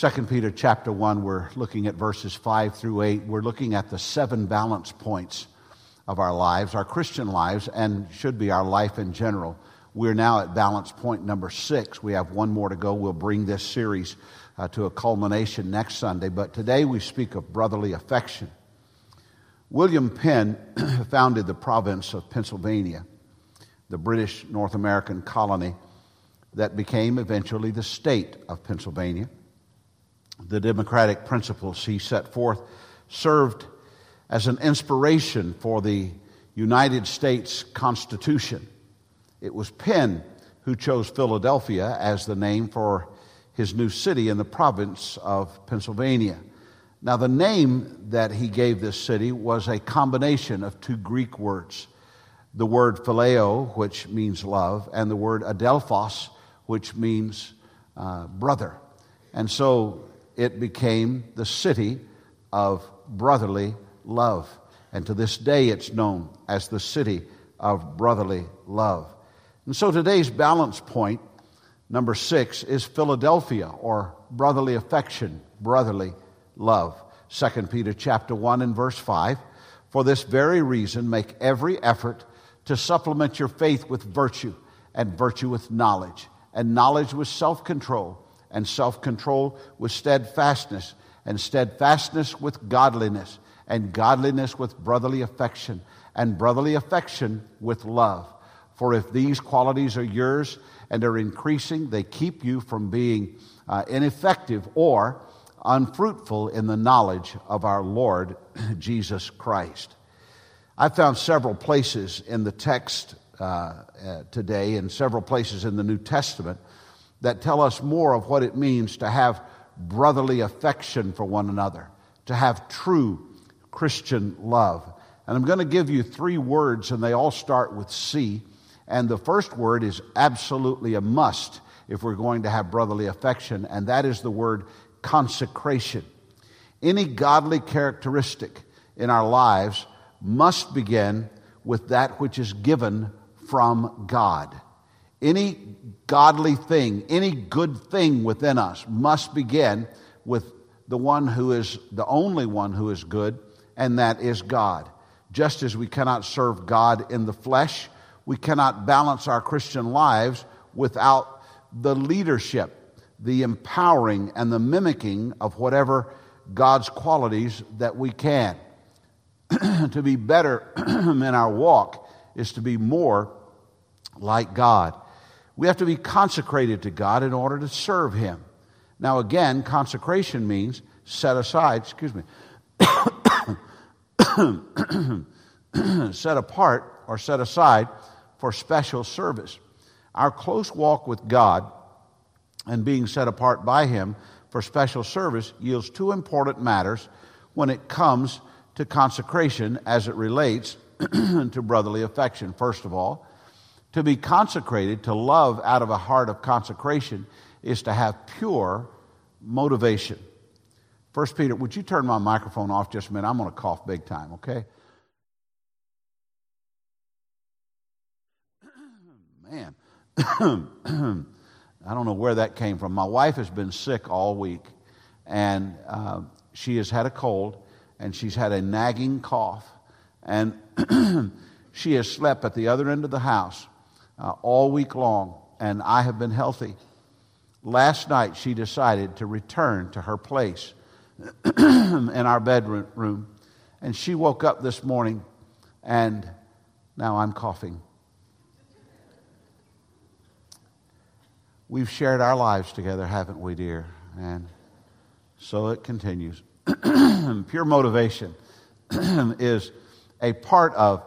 2 Peter chapter 1, we're looking at verses 5 through 8. We're looking at the seven balance points of our lives, our Christian lives, and should be our life in general. We're now at balance point number six. We have one more to go. We'll bring this series uh, to a culmination next Sunday. But today we speak of brotherly affection. William Penn founded the province of Pennsylvania, the British North American colony that became eventually the state of Pennsylvania. The democratic principles he set forth served as an inspiration for the United States Constitution. It was Penn who chose Philadelphia as the name for his new city in the province of Pennsylvania. Now, the name that he gave this city was a combination of two Greek words the word phileo, which means love, and the word adelphos, which means uh, brother. And so it became the city of brotherly love. And to this day, it's known as the city of brotherly love. And so today's balance point, number six, is Philadelphia or brotherly affection, brotherly love. 2 Peter chapter 1 and verse 5. For this very reason, make every effort to supplement your faith with virtue, and virtue with knowledge, and knowledge with self control, and self control with steadfastness, and steadfastness with godliness, and godliness with brotherly affection, and brotherly affection with love. For if these qualities are yours and are increasing, they keep you from being uh, ineffective or unfruitful in the knowledge of our Lord Jesus Christ. I found several places in the text uh, uh, today and several places in the New Testament that tell us more of what it means to have brotherly affection for one another, to have true Christian love. And I'm going to give you three words, and they all start with C. And the first word is absolutely a must if we're going to have brotherly affection, and that is the word consecration. Any godly characteristic in our lives must begin with that which is given from God. Any godly thing, any good thing within us must begin with the one who is the only one who is good, and that is God. Just as we cannot serve God in the flesh, we cannot balance our Christian lives without the leadership the empowering and the mimicking of whatever God's qualities that we can. to be better in our walk is to be more like God. We have to be consecrated to God in order to serve Him. Now, again, consecration means set aside, excuse me, set apart or set aside for special service. Our close walk with God and being set apart by Him for special service yields two important matters when it comes to consecration as it relates to brotherly affection. First of all, to be consecrated, to love out of a heart of consecration, is to have pure motivation. First Peter, would you turn my microphone off just a minute? I'm going to cough big time, okay? Man. I don't know where that came from. My wife has been sick all week, and uh, she has had a cold, and she's had a nagging cough, and she has slept at the other end of the house uh, all week long, and I have been healthy. Last night, she decided to return to her place in our bedroom, and she woke up this morning, and now I'm coughing. We've shared our lives together, haven't we, dear? And so it continues. Pure motivation is a part of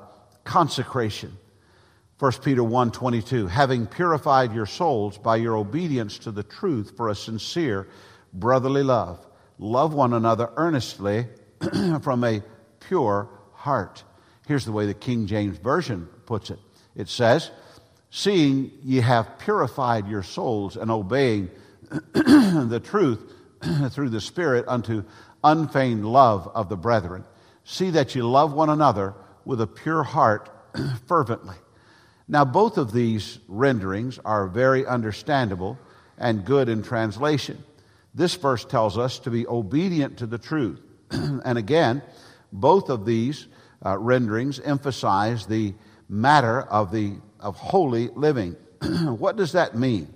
consecration. 1 Peter 1 22, having purified your souls by your obedience to the truth for a sincere brotherly love. Love one another earnestly from a pure heart. Here's the way the King James Version puts it it says, seeing ye have purified your souls and obeying the truth through the Spirit unto unfeigned love of the brethren. See that you love one another with a pure heart fervently. Now, both of these renderings are very understandable and good in translation. This verse tells us to be obedient to the truth. and again, both of these uh, renderings emphasize the matter of, the, of holy living. what does that mean?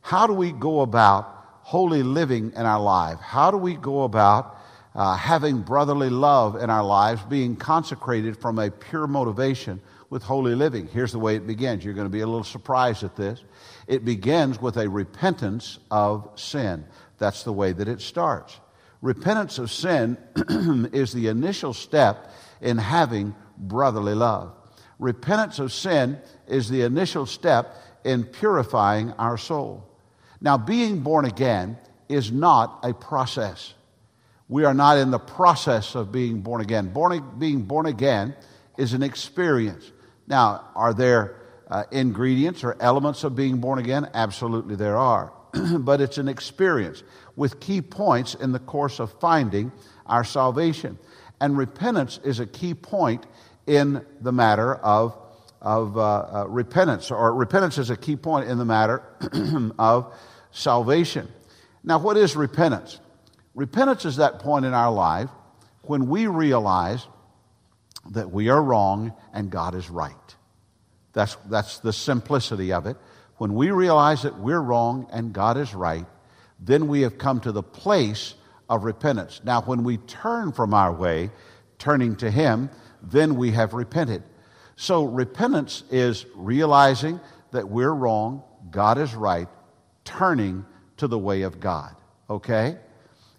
How do we go about holy living in our life? How do we go about uh, having brotherly love in our lives, being consecrated from a pure motivation with holy living? Here's the way it begins. You're going to be a little surprised at this. It begins with a repentance of sin. That's the way that it starts. Repentance of sin is the initial step in having brotherly love. Repentance of sin is the initial step in purifying our soul. Now, being born again is not a process. We are not in the process of being born again. Born, being born again is an experience. Now, are there uh, ingredients or elements of being born again? Absolutely, there are. but it's an experience with key points in the course of finding our salvation. And repentance is a key point in the matter of, of uh, uh, repentance, or repentance is a key point in the matter of salvation. Now, what is repentance? Repentance is that point in our life when we realize that we are wrong and God is right. That's, that's the simplicity of it. When we realize that we're wrong and God is right, then we have come to the place of repentance. Now, when we turn from our way, turning to Him, then we have repented. So, repentance is realizing that we're wrong, God is right, turning to the way of God. Okay?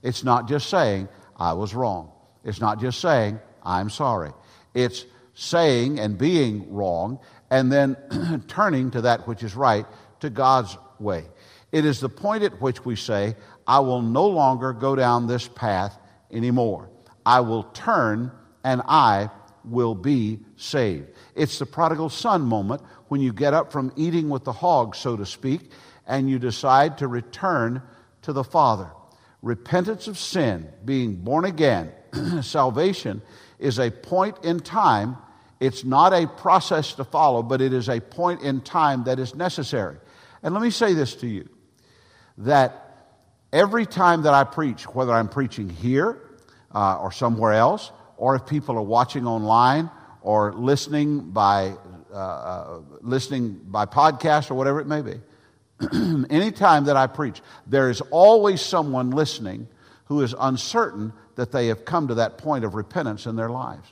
It's not just saying, I was wrong. It's not just saying, I'm sorry. It's saying and being wrong and then turning to that which is right, to God's way. It is the point at which we say, I will no longer go down this path anymore. I will turn and I will be saved. It's the prodigal son moment when you get up from eating with the hog, so to speak, and you decide to return to the Father. Repentance of sin, being born again, salvation is a point in time. It's not a process to follow, but it is a point in time that is necessary. And let me say this to you that every time that I preach, whether I'm preaching here uh, or somewhere else, or if people are watching online or listening by, uh, uh, listening by podcast or whatever it may be, anytime that I preach, there is always someone listening who is uncertain that they have come to that point of repentance in their lives.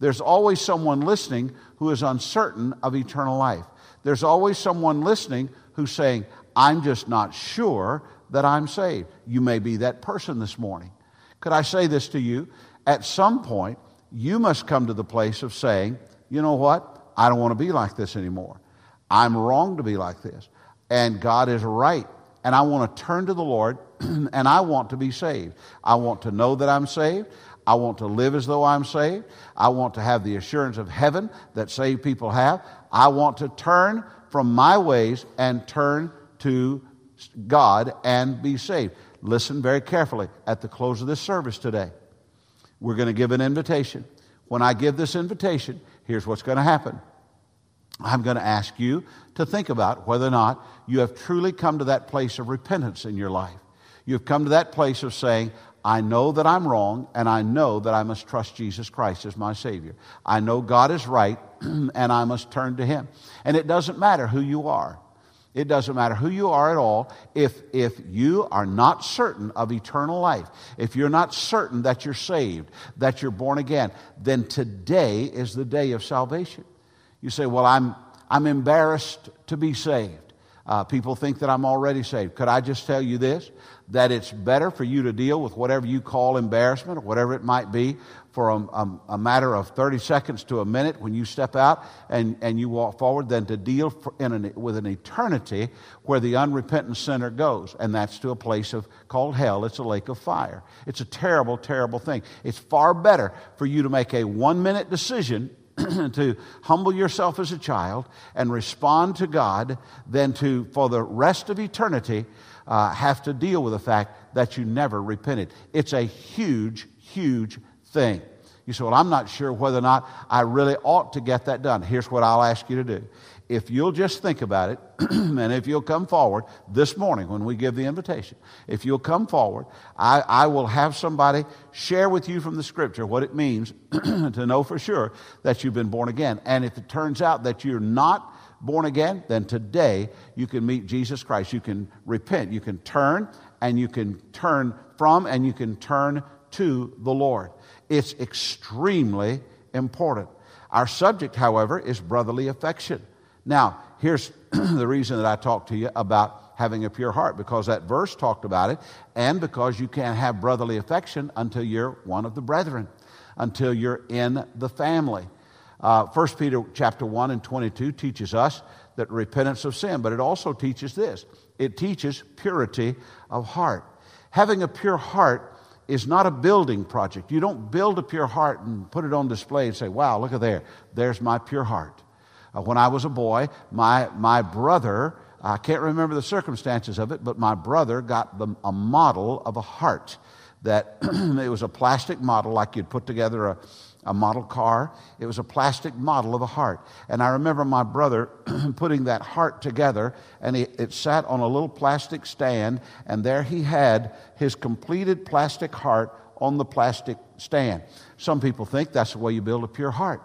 There's always someone listening who is uncertain of eternal life. There's always someone listening who's saying, I'm just not sure that I'm saved. You may be that person this morning. Could I say this to you? At some point, you must come to the place of saying, you know what? I don't want to be like this anymore. I'm wrong to be like this and God is right. And I want to turn to the Lord and I want to be saved. I want to know that I'm saved. I want to live as though I'm saved. I want to have the assurance of heaven that saved people have. I want to turn from my ways and turn to God and be saved. Listen very carefully at the close of this service today. We're going to give an invitation. When I give this invitation, here's what's going to happen. I'm going to ask you to think about whether or not you have truly come to that place of repentance in your life. You've come to that place of saying, I know that I'm wrong, and I know that I must trust Jesus Christ as my Savior. I know God is right, and I must turn to Him. And it doesn't matter who you are. It doesn't matter who you are at all. If, if you are not certain of eternal life, if you're not certain that you're saved, that you're born again, then today is the day of salvation. You say, Well, I'm, I'm embarrassed to be saved. Uh, people think that I'm already saved. Could I just tell you this? That it's better for you to deal with whatever you call embarrassment or whatever it might be for a, a, a matter of 30 seconds to a minute when you step out and, and you walk forward than to deal an, with an eternity where the unrepentant sinner goes. And that's to a place of, called hell. It's a lake of fire. It's a terrible, terrible thing. It's far better for you to make a one minute decision to humble yourself as a child and respond to God than to, for the rest of eternity, uh, have to deal with the fact that you never repented. It's a huge, huge thing. You say, Well, I'm not sure whether or not I really ought to get that done. Here's what I'll ask you to do. If you'll just think about it, and if you'll come forward this morning when we give the invitation, if you'll come forward, I, I will have somebody share with you from the scripture what it means to know for sure that you've been born again. And if it turns out that you're not, born again, then today you can meet Jesus Christ. You can repent. You can turn and you can turn from and you can turn to the Lord. It's extremely important. Our subject, however, is brotherly affection. Now, here's the reason that I talked to you about having a pure heart because that verse talked about it, and because you can't have brotherly affection until you're one of the brethren, until you're in the family. Uh, 1 Peter chapter 1 and 22 teaches us that repentance of sin, but it also teaches this. It teaches purity of heart. Having a pure heart is not a building project. You don't build a pure heart and put it on display and say, wow, look at there. There's my pure heart. Uh, when I was a boy, my, my brother, I can't remember the circumstances of it, but my brother got the, a model of a heart that it was a plastic model like you'd put together a, a model car. It was a plastic model of a heart. And I remember my brother putting that heart together, and it, it sat on a little plastic stand, and there he had his completed plastic heart on the plastic stand. Some people think that's the way you build a pure heart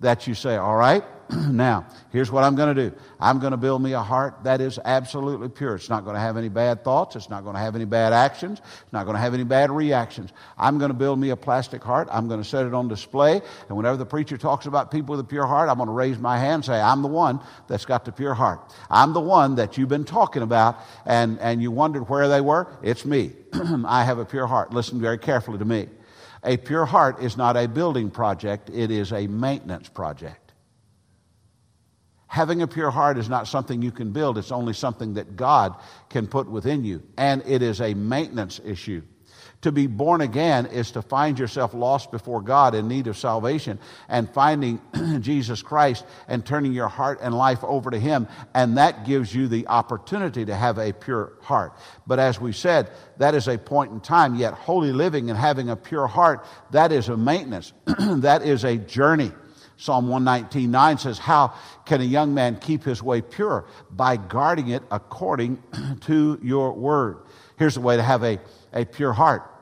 that you say, all right, now, here's what I'm going to do. I'm going to build me a heart that is absolutely pure. It's not going to have any bad thoughts. It's not going to have any bad actions. It's not going to have any bad reactions. I'm going to build me a plastic heart. I'm going to set it on display. And whenever the preacher talks about people with a pure heart, I'm going to raise my hand and say, I'm the one that's got the pure heart. I'm the one that you've been talking about and, and you wondered where they were. It's me. I have a pure heart. Listen very carefully to me. A pure heart is not a building project, it is a maintenance project. Having a pure heart is not something you can build, it's only something that God can put within you. And it is a maintenance issue. To be born again is to find yourself lost before God in need of salvation and finding Jesus Christ and turning your heart and life over to Him. And that gives you the opportunity to have a pure heart. But as we said, that is a point in time, yet holy living and having a pure heart, that is a maintenance. that is a journey. Psalm 119.9 says, How can a young man keep his way pure? By guarding it according to your word. Here's the way to have a, a pure heart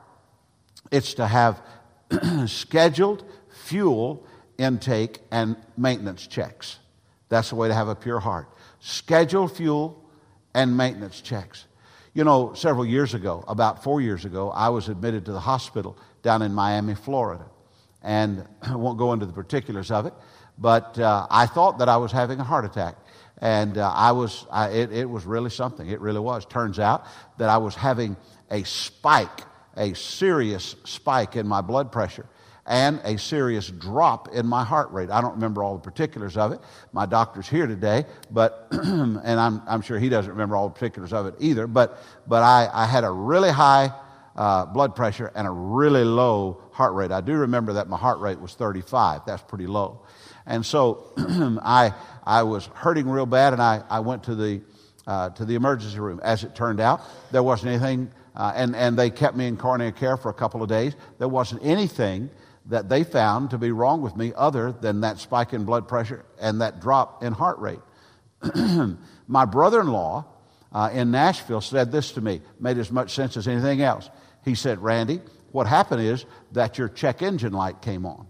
it's to have scheduled fuel intake and maintenance checks. That's the way to have a pure heart. Scheduled fuel and maintenance checks. You know, several years ago, about four years ago, I was admitted to the hospital down in Miami, Florida. And I won't go into the particulars of it, but uh, I thought that I was having a heart attack. And uh, I was, I, it, it was really something. It really was. Turns out that I was having a spike a serious spike in my blood pressure and a serious drop in my heart rate. I don't remember all the particulars of it. My doctor's here today, but and I'm, I'm sure he doesn't remember all the particulars of it either. But but I, I had a really high uh, blood pressure and a really low heart rate. I do remember that my heart rate was 35. That's pretty low. And so I I was hurting real bad, and I, I went to the uh, to the emergency room. As it turned out, there wasn't anything uh, and, and they kept me in coronary care for a couple of days. There wasn't anything that they found to be wrong with me other than that spike in blood pressure and that drop in heart rate. My brother in law uh, in Nashville said this to me, made as much sense as anything else. He said, Randy, what happened is that your check engine light came on.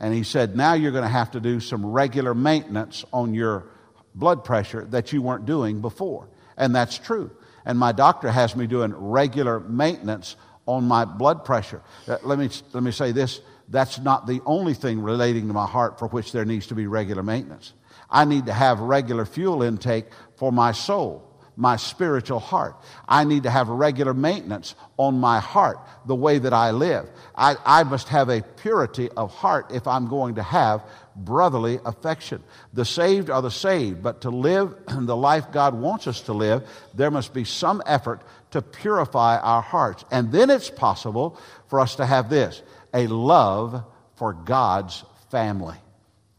And he said, now you're going to have to do some regular maintenance on your blood pressure that you weren't doing before. And that's true and my doctor has me doing regular maintenance on my blood pressure. Uh, let me, let me say this that's not the only thing relating to my heart for which there needs to be regular maintenance. I need to have regular fuel intake for my soul my spiritual heart. I need to have regular maintenance on my heart, the way that I live. I, I must have a purity of heart if I'm going to have brotherly affection. The saved are the saved, but to live the life God wants us to live, there must be some effort to purify our hearts. And then it's possible for us to have this a love for God's family.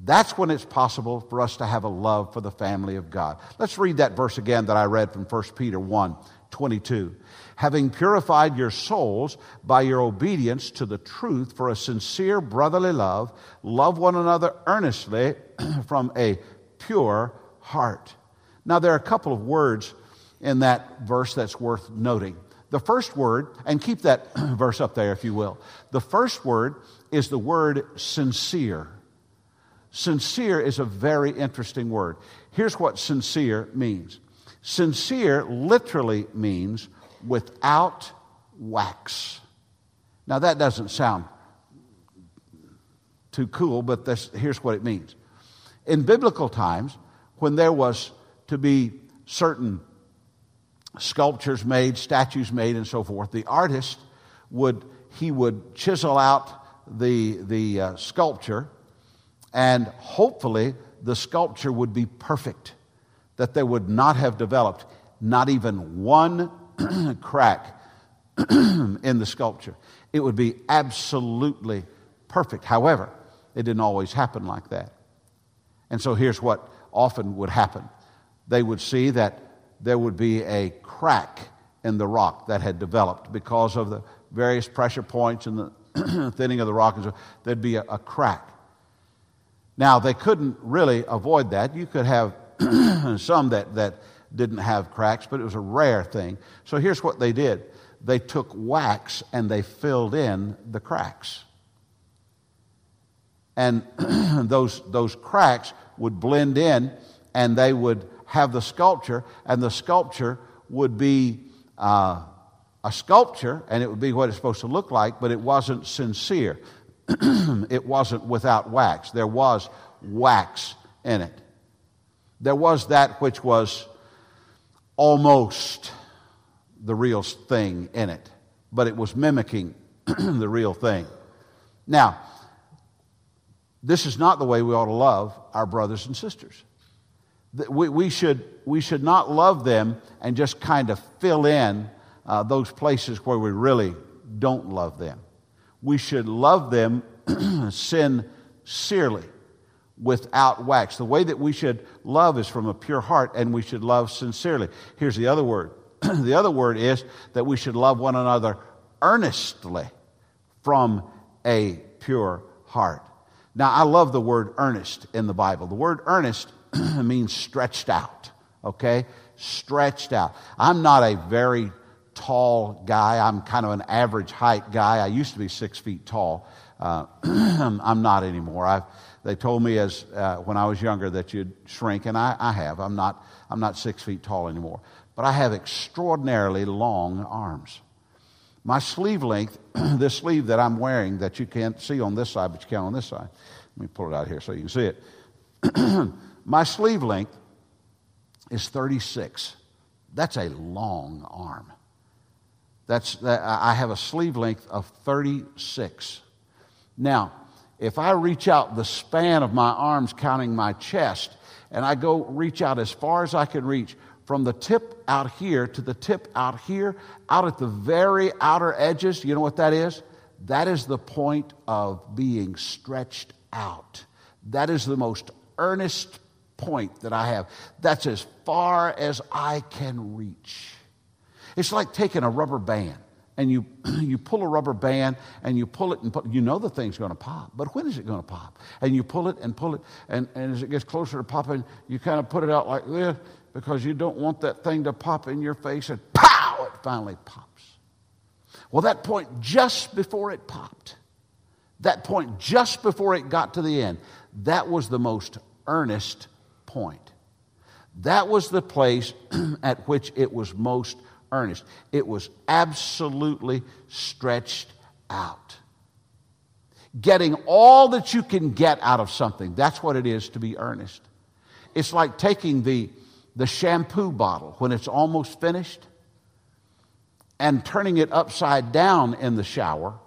That's when it's possible for us to have a love for the family of God. Let's read that verse again that I read from 1 Peter 1 22. Having purified your souls by your obedience to the truth for a sincere brotherly love, love one another earnestly from a pure heart. Now, there are a couple of words in that verse that's worth noting. The first word, and keep that verse up there if you will. The first word is the word sincere. Sincere is a very interesting word. Here's what sincere means sincere literally means without wax. Now, that doesn't sound too cool, but this, here's what it means. In biblical times, when there was to be certain sculptures made, statues made, and so forth, the artist would he would chisel out the the uh, sculpture, and hopefully the sculpture would be perfect, that there would not have developed not even one crack in the sculpture. It would be absolutely perfect. However, it didn't always happen like that. And so here's what often would happen they would see that there would be a crack in the rock that had developed because of the various pressure points and the thinning of the rock. And so there'd be a, a crack. Now, they couldn't really avoid that. You could have some that, that didn't have cracks, but it was a rare thing. So here's what they did they took wax and they filled in the cracks. And those, those cracks would blend in and they would have the sculpture, and the sculpture would be uh, a sculpture, and it would be what it's supposed to look like, but it wasn't sincere. it wasn't without wax. There was wax in it. There was that which was almost the real thing in it, but it was mimicking the real thing. Now, this is not the way we ought to love our brothers and sisters. We, we, should, we should not love them and just kind of fill in uh, those places where we really don't love them. We should love them sincerely without wax. The way that we should love is from a pure heart, and we should love sincerely. Here's the other word the other word is that we should love one another earnestly from a pure heart. Now, I love the word earnest in the Bible. The word earnest means stretched out, okay? Stretched out. I'm not a very tall guy. I'm kind of an average height guy. I used to be six feet tall. Uh, I'm not anymore. I've, they told me as uh, when I was younger that you'd shrink, and I, I have. I'm not, I'm not six feet tall anymore. But I have extraordinarily long arms. My sleeve length, this sleeve that I'm wearing that you can't see on this side, but you can on this side. Let me pull it out here so you can see it. My sleeve length is 36. That's a long arm. That's, I have a sleeve length of 36. Now, if I reach out the span of my arms, counting my chest, and I go reach out as far as I can reach, from the tip out here to the tip out here, out at the very outer edges, you know what that is? That is the point of being stretched out. That is the most earnest point that I have. That's as far as I can reach. It's like taking a rubber band and you, you pull a rubber band and you pull it and pull, you know the thing's going to pop, but when is it going to pop? And you pull it and pull it, and, and as it gets closer to popping, you kind of put it out like this because you don't want that thing to pop in your face, and pow, it finally pops. Well, that point just before it popped, that point just before it got to the end, that was the most earnest point. That was the place at which it was most earnest. It was absolutely stretched out. Getting all that you can get out of something, that's what it is to be earnest. It's like taking the, the shampoo bottle when it's almost finished and turning it upside down in the shower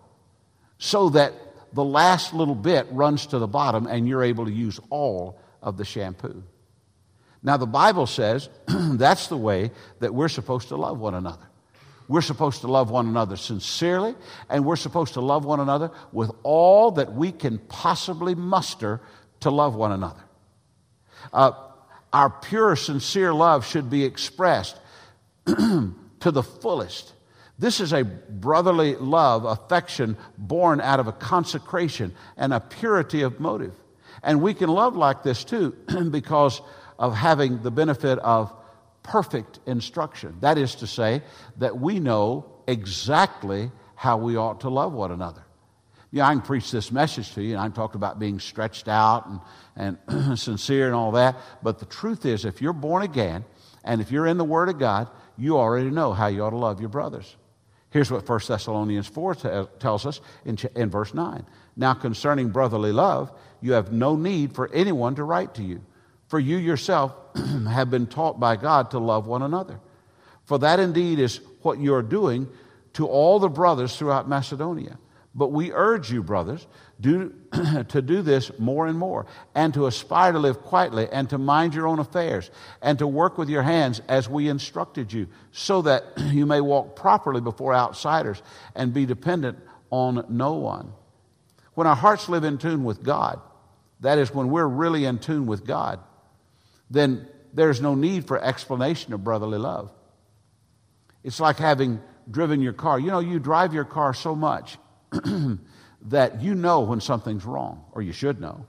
so that the last little bit runs to the bottom and you're able to use all of the shampoo. Now, the Bible says that's the way that we're supposed to love one another. We're supposed to love one another sincerely, and we're supposed to love one another with all that we can possibly muster to love one another. to our pure, sincere love should be expressed to the fullest. This is a brotherly love, affection born out of a consecration and a purity of motive. And we can love like this too because of having the benefit of perfect instruction. That is to say, that we know exactly how we ought to love one another. Yeah, I can preach this message to you, and I'm talking about being stretched out and, and sincere and all that. But the truth is, if you're born again and if you're in the Word of God, you already know how you ought to love your brothers. Here's what 1 Thessalonians 4 t- tells us in, ch- in verse 9. Now, concerning brotherly love, you have no need for anyone to write to you, for you yourself have been taught by God to love one another. For that indeed is what you are doing to all the brothers throughout Macedonia. But we urge you, brothers, do, to do this more and more, and to aspire to live quietly, and to mind your own affairs, and to work with your hands as we instructed you, so that you may walk properly before outsiders and be dependent on no one. When our hearts live in tune with God, that is, when we're really in tune with God, then there's no need for explanation of brotherly love. It's like having driven your car. You know, you drive your car so much that you know when something's wrong, or you should know.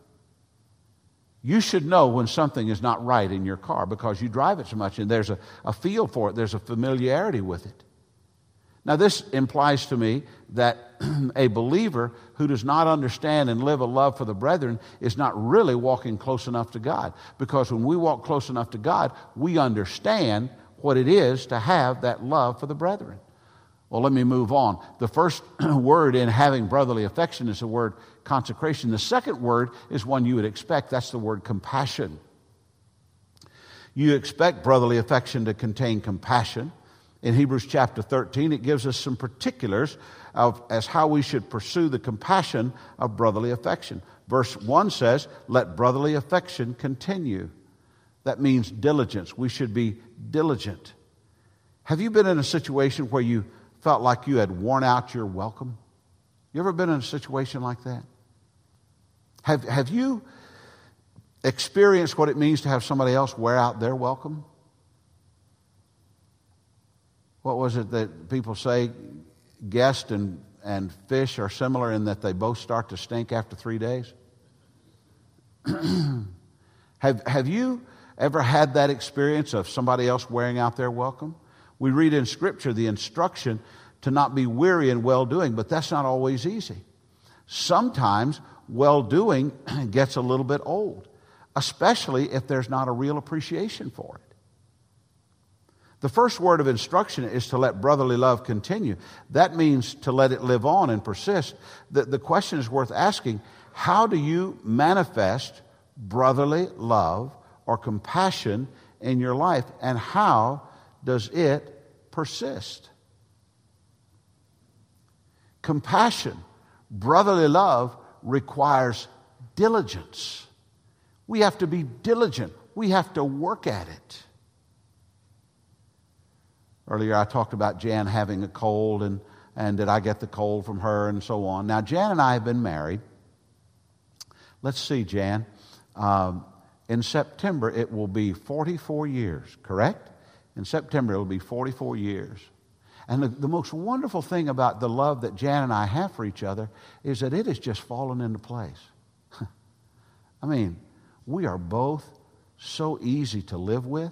You should know when something is not right in your car because you drive it so much and there's a, a feel for it, there's a familiarity with it. Now, this implies to me that a believer who does not understand and live a love for the brethren is not really walking close enough to God. Because when we walk close enough to God, we understand what it is to have that love for the brethren. Well, let me move on. The first word in having brotherly affection is the word consecration. The second word is one you would expect that's the word compassion. You expect brotherly affection to contain compassion. In Hebrews chapter 13, it gives us some particulars of, as how we should pursue the compassion of brotherly affection. Verse 1 says, Let brotherly affection continue. That means diligence. We should be diligent. Have you been in a situation where you felt like you had worn out your welcome? You ever been in a situation like that? Have, have you experienced what it means to have somebody else wear out their welcome? What was it that people say? Guest and, and fish are similar in that they both start to stink after three days? have, have you ever had that experience of somebody else wearing out their welcome? We read in Scripture the instruction to not be weary in well doing, but that's not always easy. Sometimes well doing gets a little bit old, especially if there's not a real appreciation for it. The first word of instruction is to let brotherly love continue. That means to let it live on and persist. The, the question is worth asking how do you manifest brotherly love or compassion in your life, and how does it persist? Compassion, brotherly love requires diligence. We have to be diligent, we have to work at it. Earlier, I talked about Jan having a cold and, and did I get the cold from her and so on. Now, Jan and I have been married. Let's see, Jan. Um, in September, it will be 44 years, correct? In September, it will be 44 years. And the, the, most wonderful thing about the love that Jan and I have for each other is that it has just fallen into place. I mean, we are both so easy to live with.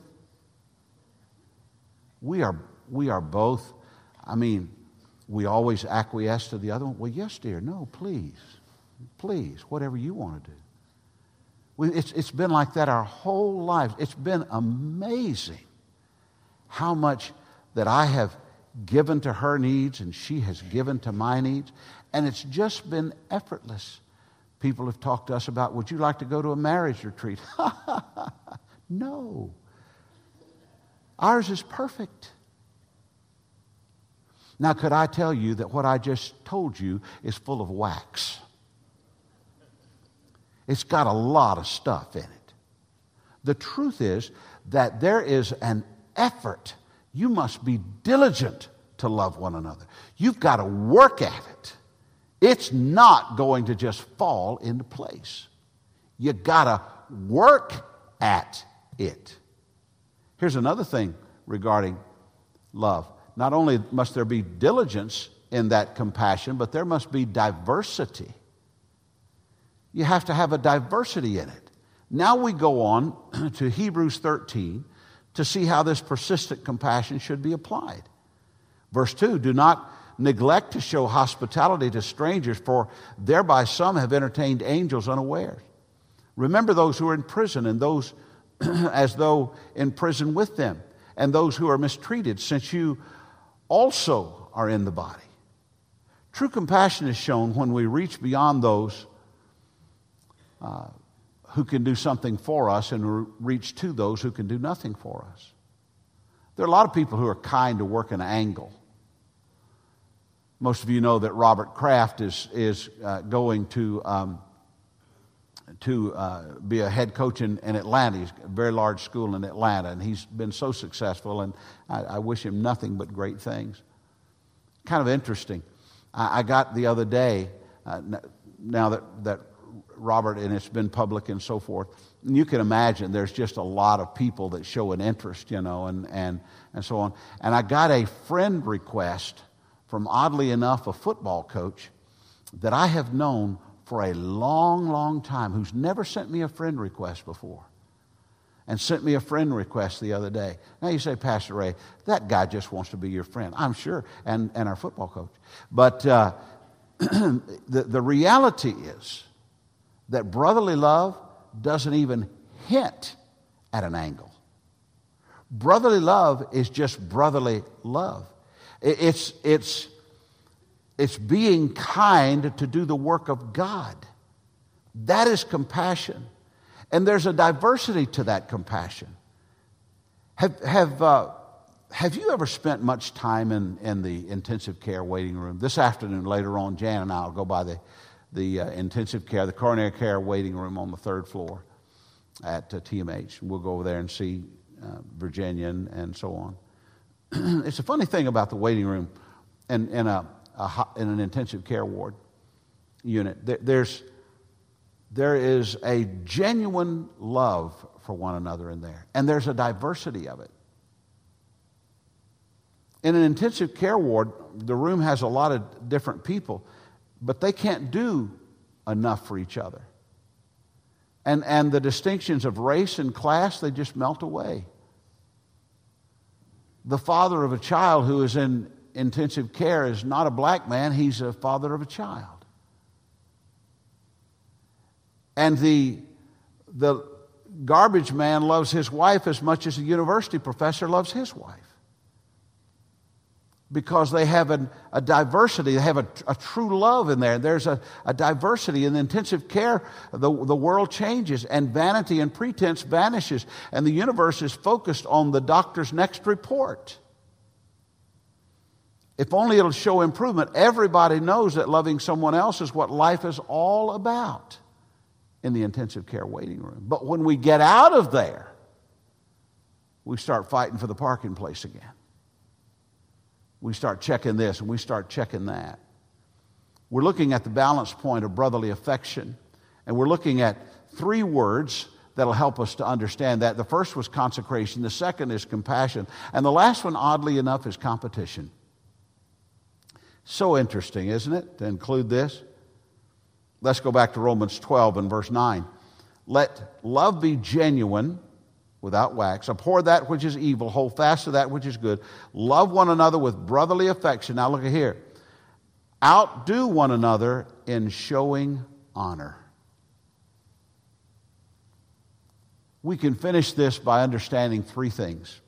We are, we are both, I mean, we always acquiesce to the other one. Well, yes, dear. No, please. Please, whatever you want to do. We, it's, it's been like that our whole lives. It's been amazing how much that I have given to her needs and she has given to my needs. And it's just been effortless. People have talked to us about, would you like to go to a marriage retreat? no. Ours is perfect. Now, could I tell you that what I just told you is full of wax? It's got a lot of stuff in it. The truth is that there is an effort. You must be diligent to love one another. You've got to work at it. It's not going to just fall into place. You got to work at it. Here's another thing regarding love not only must there be diligence in that compassion, but there must be diversity. You have to have a diversity in it. Now we go on to Hebrews 13 to see how this persistent compassion should be applied. Verse 2 Do not neglect to show hospitality to strangers, for thereby some have entertained angels unawares. Remember those who are in prison and those as though in prison with them, and those who are mistreated, since you also are in the body. True compassion is shown when we reach beyond those uh, who can do something for us and reach to those who can do nothing for us. There are a lot of people who are kind to work an angle. Most of you know that Robert Kraft is, is uh, going to, um, to uh, be a head coach in, in Atlanta. He's a very large school in Atlanta, and he's been so successful, and I, I wish him nothing but great things. Kind of interesting. I, I got the other day, uh, now that, that Robert, and it's been public and so forth. And you can imagine there's just a lot of people that show an interest, you know, and, and, and so on. And I got a friend request from, oddly enough, a football coach that I have known for a long, long time who's never sent me a friend request before and sent me a friend request the other day. Now you say, Pastor Ray, that guy just wants to be your friend. I'm sure, and, and our football coach. But uh, the, the reality is, that brotherly love doesn't even hint at an angle. Brotherly love is just brotherly love. It's, it's, it's being kind to do the work of God. That is compassion. And there's a diversity to that compassion. Have, have, uh, have you ever spent much time in, in the intensive care waiting room? This afternoon, later on, Jan and I will go by the the uh, intensive care, the coronary care waiting room on the third floor at uh, TMH. We'll go over there and see uh, Virginia and, and, so on. it's a funny thing about the waiting room in, in, a, a in an intensive care ward unit. There, there's, there is a genuine love for one another in there, and there's a diversity of it. In an intensive care ward, the room has a lot of different people but they can't do enough for each other. And, and the distinctions of race and class, they just melt away. The father of a child who is in intensive care is not a black man, he's a father of a child. And the, the garbage man loves his wife as much as a university professor loves his wife because they have an, a diversity, they have a, a, true love in there. There's a, a diversity. In intensive care, the, the world changes and vanity and pretense vanishes, and the universe is focused on the doctor's next report. If only it'll show improvement, everybody knows that loving someone else is what life is all about in the intensive care waiting room. But when we get out of there, we start fighting for the parking place again we start checking this and we start checking that. We're looking at the balance point of brotherly affection, and we're looking at three words that'll help us to understand that. The first was consecration, the second is compassion, and the last one, oddly enough, is competition. So interesting, isn't it, to include this? Let's go back to Romans 12 and verse 9. Let love be genuine without wax. Abhor that which is evil. Hold fast to that which is good. Love one another with brotherly affection. Now look at here. Outdo one another in showing honor. We can finish this by understanding three things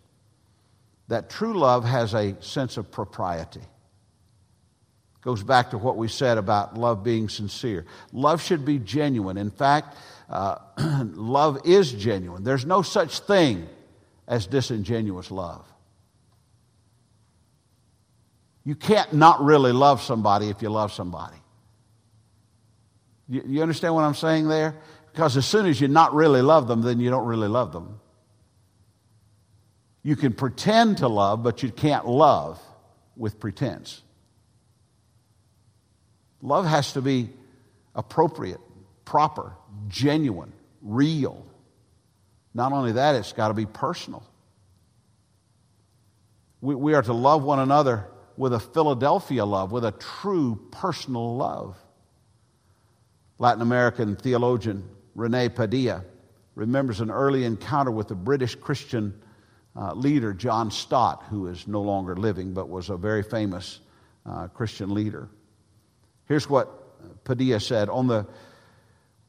that true love has a sense of propriety. Goes back to what we said about love being sincere. Love should be genuine. In fact, uh, love is genuine. There's no such thing as disingenuous love. You can't not really love somebody if you love somebody. You, you understand what I'm saying there? Because as soon as you not really love them, then you don't really love them. You can pretend to love, but you can't love with pretense. Love has to be appropriate, proper, genuine, real. Not only that, it's got to be personal. We, we are to love one another with a Philadelphia love, with a true personal love. Latin American theologian Rene Padilla remembers an early encounter with the British Christian uh, leader John Stott, who is no longer living but was a very famous uh, Christian leader. Here's what Padilla said On the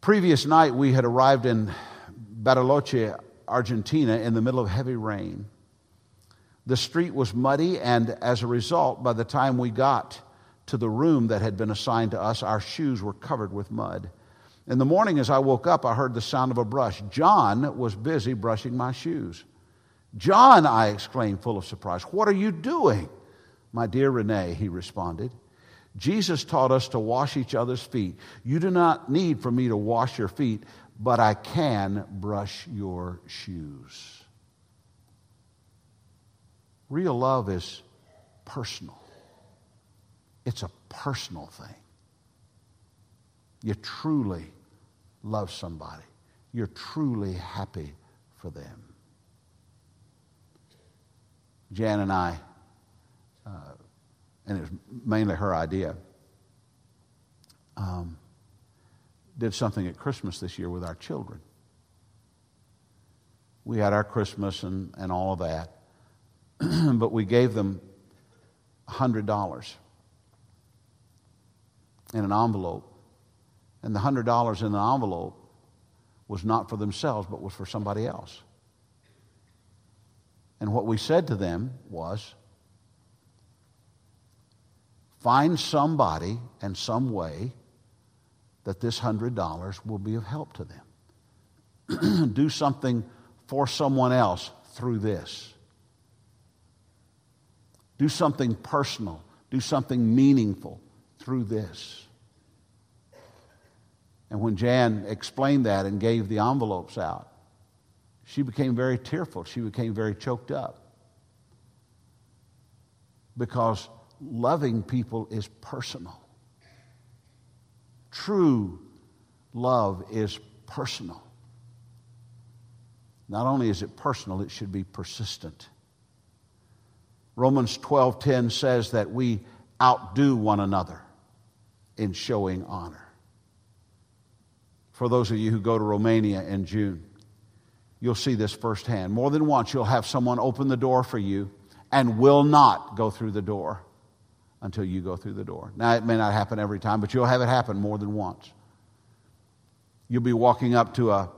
previous night, we had arrived in Bariloche, Argentina, in the middle of heavy rain. The street was muddy, and as a result, by the time we got to the room that had been assigned to us, our shoes were covered with mud. In the morning, as I woke up, I heard the sound of a brush. John was busy brushing my shoes. John, I exclaimed, full of surprise, what are you doing? My dear René, he responded, Jesus taught us to wash each other's feet. You do not need for me to wash your feet, but I can brush your shoes. Real love is personal, it's a personal thing. You truly love somebody, you're truly happy for them. Jan and I, and it was mainly her idea, um, did something at Christmas this year with our children. We had our Christmas and, and all of that, but we gave them $100 in an envelope. And the $100 in the envelope was not for themselves, but was for somebody else. And what we said to them was find somebody and some way that this $100 will be of help to them. Do something for someone else through this. Do something personal. Do something meaningful through this. And when Jan explained that and gave the envelopes out, she became very tearful. She became very choked up. Because loving people is personal. True love is personal. Not only is it personal, it should be persistent. Romans 12:10 says that we outdo one another in showing honor. For those of you who go to Romania in June, you'll see this firsthand. More than once, you'll have someone open the door for you and will not go through the door until you go through the door. Now, it may not happen every time, but you'll have it happen more than once. You'll be walking up to a,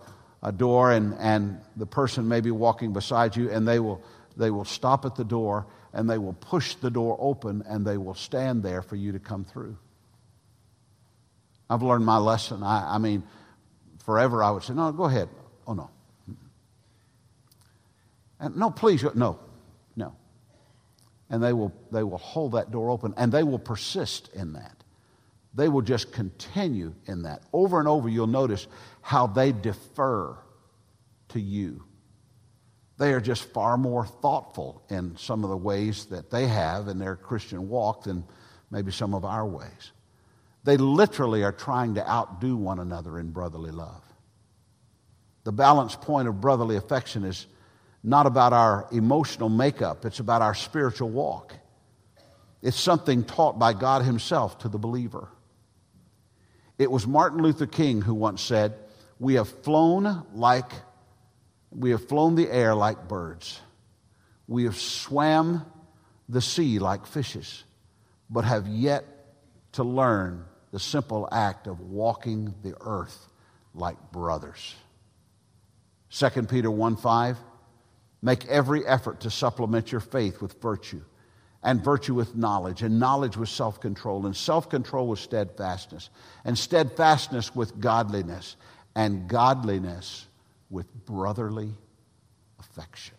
a door, and, and the person may be walking beside you, and they will, they will stop at the door and they will push the door open and they will stand there for you to come through. I've learned my lesson. I, I mean, forever I would say, No, go ahead. Oh, no. And, no, please, no. And they will, they will hold that door open and they will persist in that. They will just continue in that. Over and over, you'll notice how they defer to you. They are just far more thoughtful in some of the ways that they have in their Christian walk than maybe some of our ways. They literally are trying to outdo one another in brotherly love. The balance point of brotherly affection is not about our emotional makeup, it's about our spiritual walk. It's something taught by God Himself to the believer. It was Martin Luther King who once said, We have flown like we have flown the air like birds. We have swam the sea like fishes, but have yet to learn the simple act of walking the earth like brothers. 2 Peter 1 5 Make every effort to supplement your faith with virtue, and virtue with knowledge, and knowledge with self control, and self control with steadfastness, and steadfastness with godliness, and godliness with brotherly affection.